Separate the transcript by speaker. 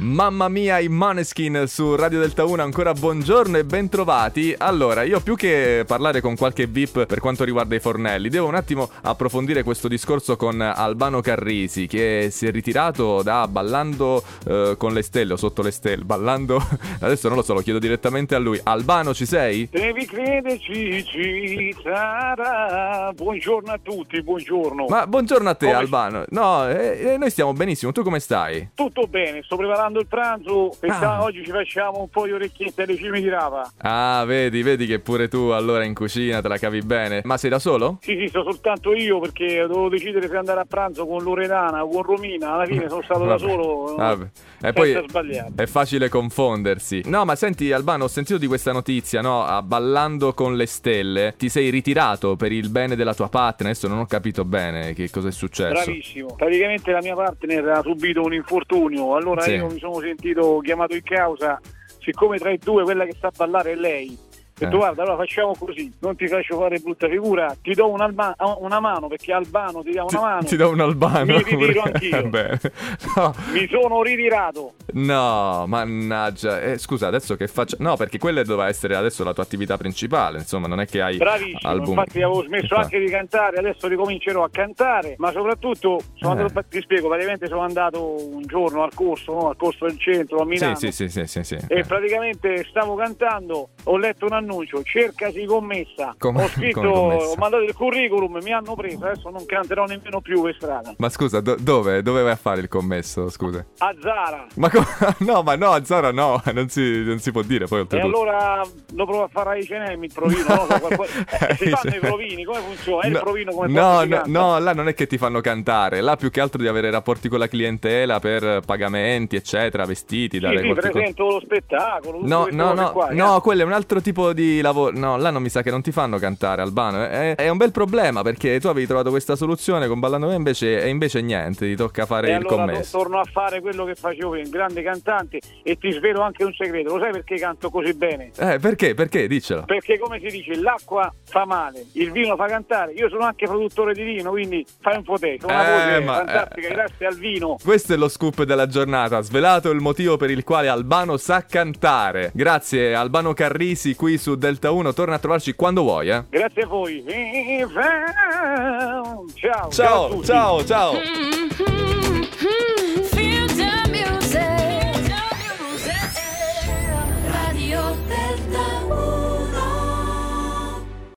Speaker 1: Mamma mia, i Maneskin su Radio Delta 1, ancora buongiorno e bentrovati. Allora, io più che parlare con qualche VIP per quanto riguarda i fornelli, devo un attimo approfondire questo discorso con Albano Carrisi, che si è ritirato da Ballando eh, con le stelle o sotto le stelle. Ballando, adesso non lo so, lo chiedo direttamente a lui. Albano, ci sei?
Speaker 2: Devi crederci, ci sarà. Buongiorno a tutti, buongiorno.
Speaker 1: Ma buongiorno a te,
Speaker 2: Come-
Speaker 1: Albano. No, eh, eh, noi stiamo benissimo. Tu come stai?
Speaker 2: Tutto bene, sto preparando il pranzo. Pensavo
Speaker 1: Ah.
Speaker 2: oggi ci facciamo un po' di orecchiette alle cime di rapa.
Speaker 1: Ah, vedi, vedi che pure tu allora in cucina te la cavi bene. Ma sei da solo?
Speaker 2: Sì, sì, sto soltanto io perché dovevo decidere se andare a pranzo con Loredana o con Romina. Alla fine sono stato da solo.
Speaker 1: Vabbè. E poi è facile confondersi. No, ma senti, Albano, ho sentito di questa notizia, no? A Ballando con le stelle. Ti sei ritirato per il bene della tua partner. Adesso non ho capito bene che cosa è successo.
Speaker 2: Bravissimo. Praticamente la mia partner ha subito un infortunio, allora
Speaker 1: Sì.
Speaker 2: io mi sono sentito chiamato in causa, siccome tra i due quella che sa ballare è lei. Ho detto
Speaker 1: Eh.
Speaker 2: guarda allora facciamo così, non ti faccio fare brutta figura, ti do un alba- una mano perché Albano ti dà una
Speaker 1: Ti,
Speaker 2: mano.
Speaker 1: ti do un albano.
Speaker 2: Mi ritiro anch'io.
Speaker 1: No,
Speaker 2: Mi sono ritirato.
Speaker 1: no, mannaggia. Eh, scusa, adesso che faccio? No, perché quella doveva essere adesso la tua attività principale. Insomma, non è che hai
Speaker 2: Bravissimo,
Speaker 1: album.
Speaker 2: infatti avevo smesso
Speaker 1: Infatti.
Speaker 2: anche di cantare, adesso ricomincerò a cantare, ma soprattutto sono
Speaker 1: Eh.
Speaker 2: andato, ti spiego, praticamente sono andato un giorno al corso, no? al corso del centro a Milano.
Speaker 1: Sì, sì, sì, sì, sì, sì.
Speaker 2: e
Speaker 1: Eh.
Speaker 2: praticamente stavo cantando, ho letto un annuncio, cercasi commessa,
Speaker 1: Come-
Speaker 2: ho scritto,
Speaker 1: commessa?
Speaker 2: ho mandato il curriculum, mi hanno preso, adesso non canterò nemmeno più per strada.
Speaker 1: Ma scusa, do- dove? Dove vai a fare il commesso? Scusa.
Speaker 2: A Zara.
Speaker 1: Ma co- no, ma no, a Zara no, non si, non si può dire poi
Speaker 2: E allora lo provo a fare ai Cenemi il provino, no? So, qualcosa- eh, si fanno i provini, come funziona? È il
Speaker 1: No,
Speaker 2: provino come
Speaker 1: no, no, no, là non è che ti fanno cantare, là più che altro di avere rapporti con la clientela per pagamenti, eccetera, vestiti,
Speaker 2: Sì,
Speaker 1: dare
Speaker 2: sì,
Speaker 1: qualche
Speaker 2: presento lo spettacolo,
Speaker 1: No, no, no,
Speaker 2: qua,
Speaker 1: no,
Speaker 2: eh.
Speaker 1: quello è un altro tipo di lavoro. No, là non mi sa che non ti fanno cantare, Albano. È, è un bel problema perché tu avevi trovato questa soluzione con Ballando Me invece, e invece niente, ti tocca fare
Speaker 2: E
Speaker 1: il
Speaker 2: allora
Speaker 1: commesso.
Speaker 2: torno a fare quello che facevo prima, un grande cantante e ti svelo anche un segreto, lo sai perché canto così bene?
Speaker 1: Eh, perché? Perché? Diccelo.
Speaker 2: Perché come si dice, l'acqua fa male, il vino fa cantare. Io sono anche produttore di vino, quindi fai un po' te. Una
Speaker 1: Eh, ma-
Speaker 2: fantastica
Speaker 1: eh,
Speaker 2: grazie al vino.
Speaker 1: Questo è lo scoop della giornata, svelato il motivo per il quale Albano sa cantare. Grazie Albano Carrisi qui su Delta 1, torna a trovarci quando vuoi, eh.
Speaker 2: Grazie a voi. Ciao.
Speaker 1: Ciao, ciao, ciao.
Speaker 3: Mm,